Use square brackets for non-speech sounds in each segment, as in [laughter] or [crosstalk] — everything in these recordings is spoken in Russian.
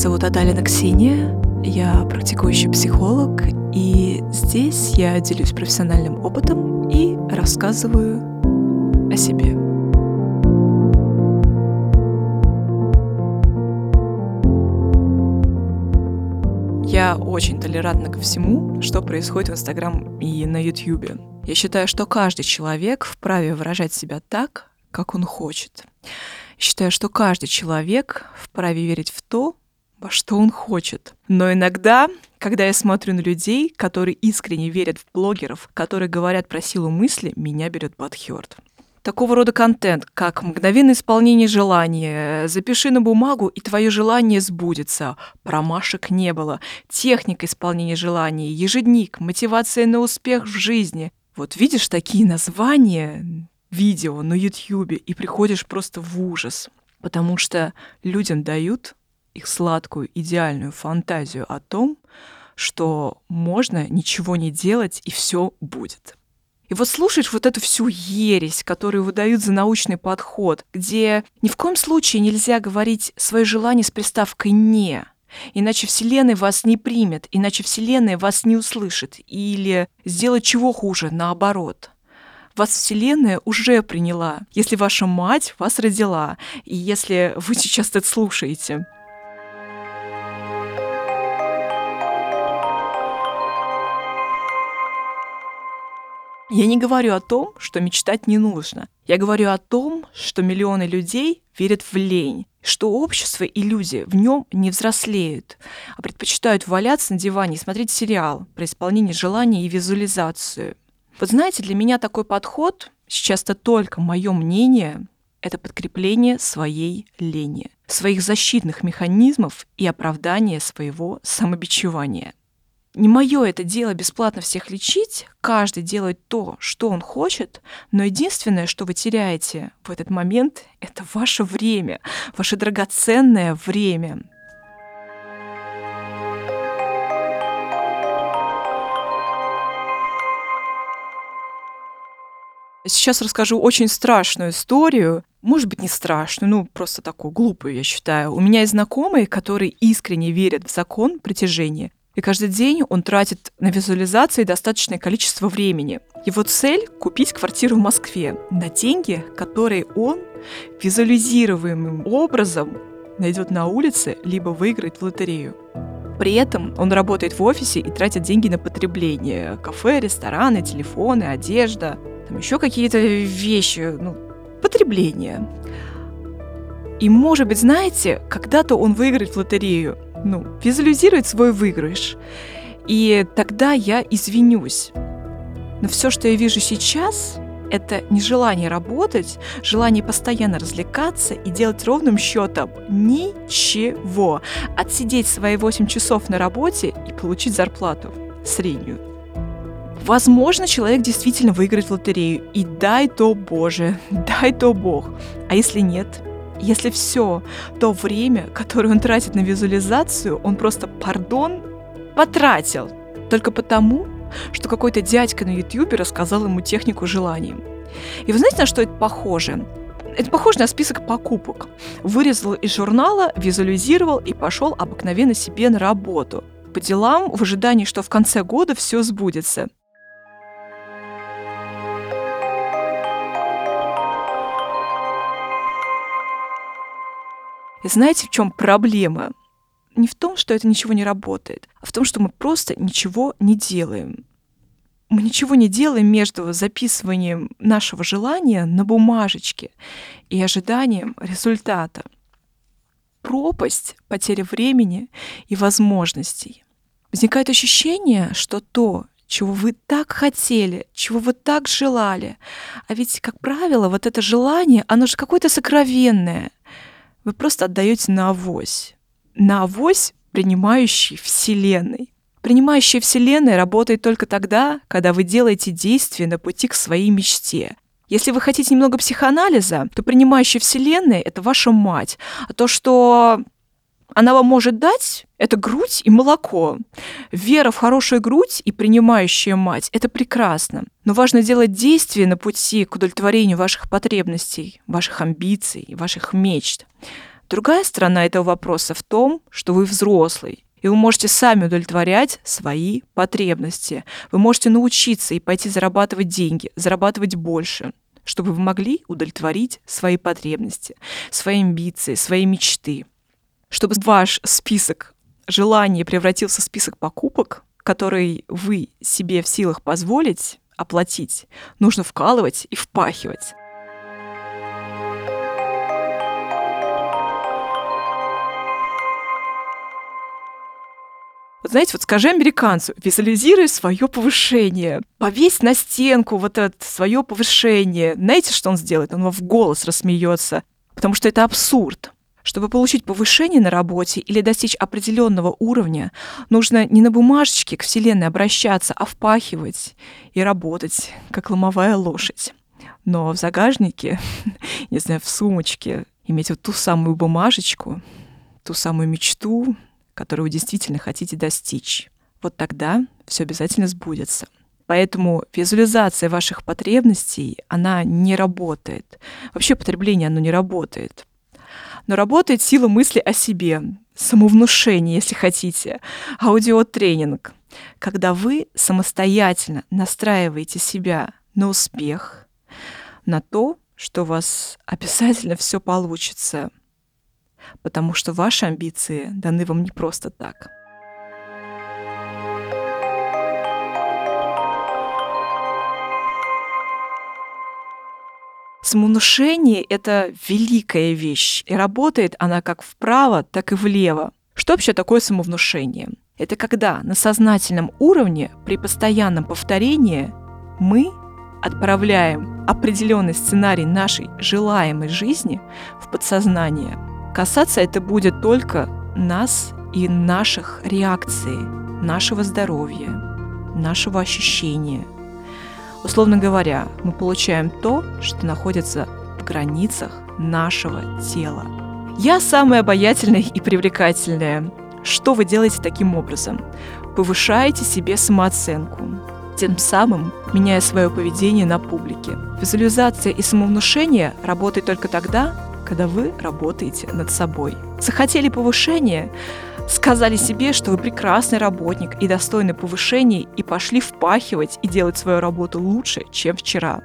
зовут Адалина Ксения, я практикующий психолог, и здесь я делюсь профессиональным опытом и рассказываю о себе. Я очень толерантна ко всему, что происходит в Инстаграм и на Ютьюбе. Я считаю, что каждый человек вправе выражать себя так, как он хочет. Считаю, что каждый человек вправе верить в то, во что он хочет. Но иногда, когда я смотрю на людей, которые искренне верят в блогеров, которые говорят про силу мысли, меня берет подхёрт. Такого рода контент, как мгновенное исполнение желания, запиши на бумагу, и твое желание сбудется. Промашек не было. Техника исполнения желаний, ежедник, мотивация на успех в жизни. Вот видишь такие названия видео на Ютьюбе и приходишь просто в ужас, потому что людям дают их сладкую идеальную фантазию о том, что можно ничего не делать и все будет. И вот слушаешь вот эту всю ересь, которую выдают за научный подход, где ни в коем случае нельзя говорить свое желание с приставкой «не», Иначе Вселенная вас не примет, иначе Вселенная вас не услышит. Или сделать чего хуже, наоборот. Вас Вселенная уже приняла, если ваша мать вас родила, и если вы сейчас это слушаете. Я не говорю о том, что мечтать не нужно. Я говорю о том, что миллионы людей верят в лень, что общество и люди в нем не взрослеют, а предпочитают валяться на диване и смотреть сериал про исполнение желаний и визуализацию. Вот знаете, для меня такой подход, сейчас это только мое мнение, это подкрепление своей лени, своих защитных механизмов и оправдание своего самобичевания. Не мое это дело бесплатно всех лечить, каждый делает то, что он хочет, но единственное, что вы теряете в этот момент, это ваше время, ваше драгоценное время. Сейчас расскажу очень страшную историю. Может быть, не страшную, ну, просто такую глупую, я считаю. У меня есть знакомые, которые искренне верят в закон притяжения. И каждый день он тратит на визуализации достаточное количество времени. Его цель — купить квартиру в Москве на деньги, которые он визуализируемым образом найдет на улице, либо выиграет в лотерею. При этом он работает в офисе и тратит деньги на потребление. Кафе, рестораны, телефоны, одежда, там еще какие-то вещи, ну, потребление. И, может быть, знаете, когда-то он выиграет в лотерею — ну, визуализирует свой выигрыш. И тогда я извинюсь. Но все, что я вижу сейчас, это нежелание работать, желание постоянно развлекаться и делать ровным счетом ничего. Отсидеть свои 8 часов на работе и получить зарплату среднюю. Возможно, человек действительно выиграет в лотерею. И дай то Боже, [laughs] дай то Бог. А если нет – если все то время, которое он тратит на визуализацию, он просто, пардон, потратил только потому, что какой-то дядька на ютьюбе рассказал ему технику желаний. И вы знаете, на что это похоже? Это похоже на список покупок. Вырезал из журнала, визуализировал и пошел обыкновенно себе на работу. По делам, в ожидании, что в конце года все сбудется. И знаете, в чем проблема? Не в том, что это ничего не работает, а в том, что мы просто ничего не делаем. Мы ничего не делаем между записыванием нашего желания на бумажечке и ожиданием результата. Пропасть, потеря времени и возможностей. Возникает ощущение, что то, чего вы так хотели, чего вы так желали. А ведь, как правило, вот это желание, оно же какое-то сокровенное вы просто отдаете на авось. На авось принимающей Вселенной. Принимающая Вселенная работает только тогда, когда вы делаете действия на пути к своей мечте. Если вы хотите немного психоанализа, то принимающая Вселенная — это ваша мать. А то, что она вам может дать, это грудь и молоко. Вера в хорошую грудь и принимающая мать – это прекрасно. Но важно делать действия на пути к удовлетворению ваших потребностей, ваших амбиций, ваших мечт. Другая сторона этого вопроса в том, что вы взрослый, и вы можете сами удовлетворять свои потребности. Вы можете научиться и пойти зарабатывать деньги, зарабатывать больше, чтобы вы могли удовлетворить свои потребности, свои амбиции, свои мечты чтобы ваш список желаний превратился в список покупок, который вы себе в силах позволить оплатить, нужно вкалывать и впахивать. Знаете, вот скажи американцу, визуализируй свое повышение, повесь на стенку вот это свое повышение. Знаете, что он сделает? Он вам в голос рассмеется, потому что это абсурд. Чтобы получить повышение на работе или достичь определенного уровня, нужно не на бумажечке к Вселенной обращаться, а впахивать и работать, как ломовая лошадь. Но в загажнике, [laughs] не знаю, в сумочке, иметь вот ту самую бумажечку, ту самую мечту, которую вы действительно хотите достичь. Вот тогда все обязательно сбудется. Поэтому визуализация ваших потребностей, она не работает. Вообще потребление, оно не работает но работает сила мысли о себе, самовнушение, если хотите, аудиотренинг, когда вы самостоятельно настраиваете себя на успех, на то, что у вас обязательно все получится, потому что ваши амбиции даны вам не просто так. Самовнушение — это великая вещь, и работает она как вправо, так и влево. Что вообще такое самовнушение? Это когда на сознательном уровне при постоянном повторении мы отправляем определенный сценарий нашей желаемой жизни в подсознание. Касаться это будет только нас и наших реакций, нашего здоровья, нашего ощущения – Условно говоря, мы получаем то, что находится в границах нашего тела. Я самая обаятельная и привлекательная. Что вы делаете таким образом? Повышаете себе самооценку, тем самым меняя свое поведение на публике. Визуализация и самовнушение работают только тогда, когда вы работаете над собой. Захотели повышения? сказали себе, что вы прекрасный работник и достойны повышений, и пошли впахивать и делать свою работу лучше, чем вчера.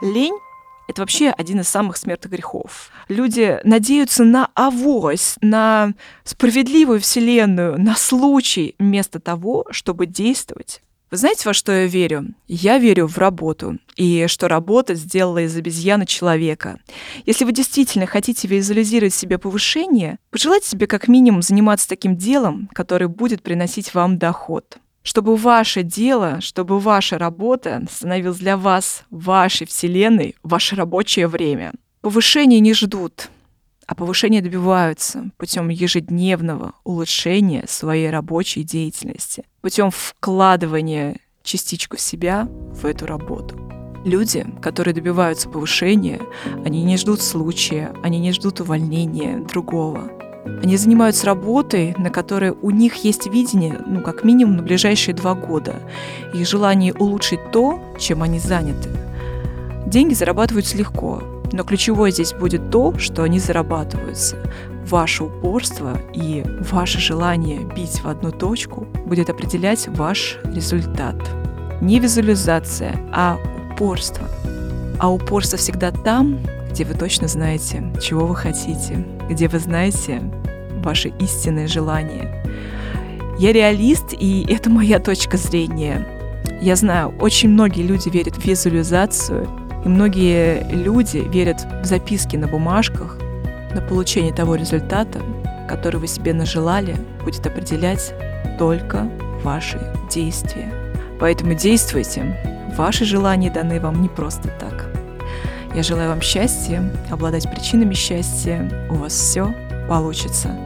Лень — это вообще один из самых смертных грехов. Люди надеются на авось, на справедливую вселенную, на случай, вместо того, чтобы действовать вы знаете, во что я верю? Я верю в работу, и что работа сделала из обезьяны человека. Если вы действительно хотите визуализировать себе повышение, пожелайте себе как минимум заниматься таким делом, которое будет приносить вам доход. Чтобы ваше дело, чтобы ваша работа становилась для вас, вашей вселенной, ваше рабочее время. Повышения не ждут, а повышения добиваются путем ежедневного улучшения своей рабочей деятельности, путем вкладывания частичку себя в эту работу. Люди, которые добиваются повышения, они не ждут случая, они не ждут увольнения другого. Они занимаются работой, на которой у них есть видение, ну, как минимум, на ближайшие два года, и желание улучшить то, чем они заняты. Деньги зарабатываются легко, но ключевое здесь будет то, что они зарабатываются. Ваше упорство и ваше желание бить в одну точку будет определять ваш результат. Не визуализация, а упорство. А упорство всегда там, где вы точно знаете, чего вы хотите, где вы знаете ваши истинные желания. Я реалист, и это моя точка зрения. Я знаю, очень многие люди верят в визуализацию, и многие люди верят в записки на бумажках, на получение того результата, который вы себе нажелали, будет определять только ваши действия. Поэтому действуйте. Ваши желания даны вам не просто так. Я желаю вам счастья, обладать причинами счастья. У вас все получится.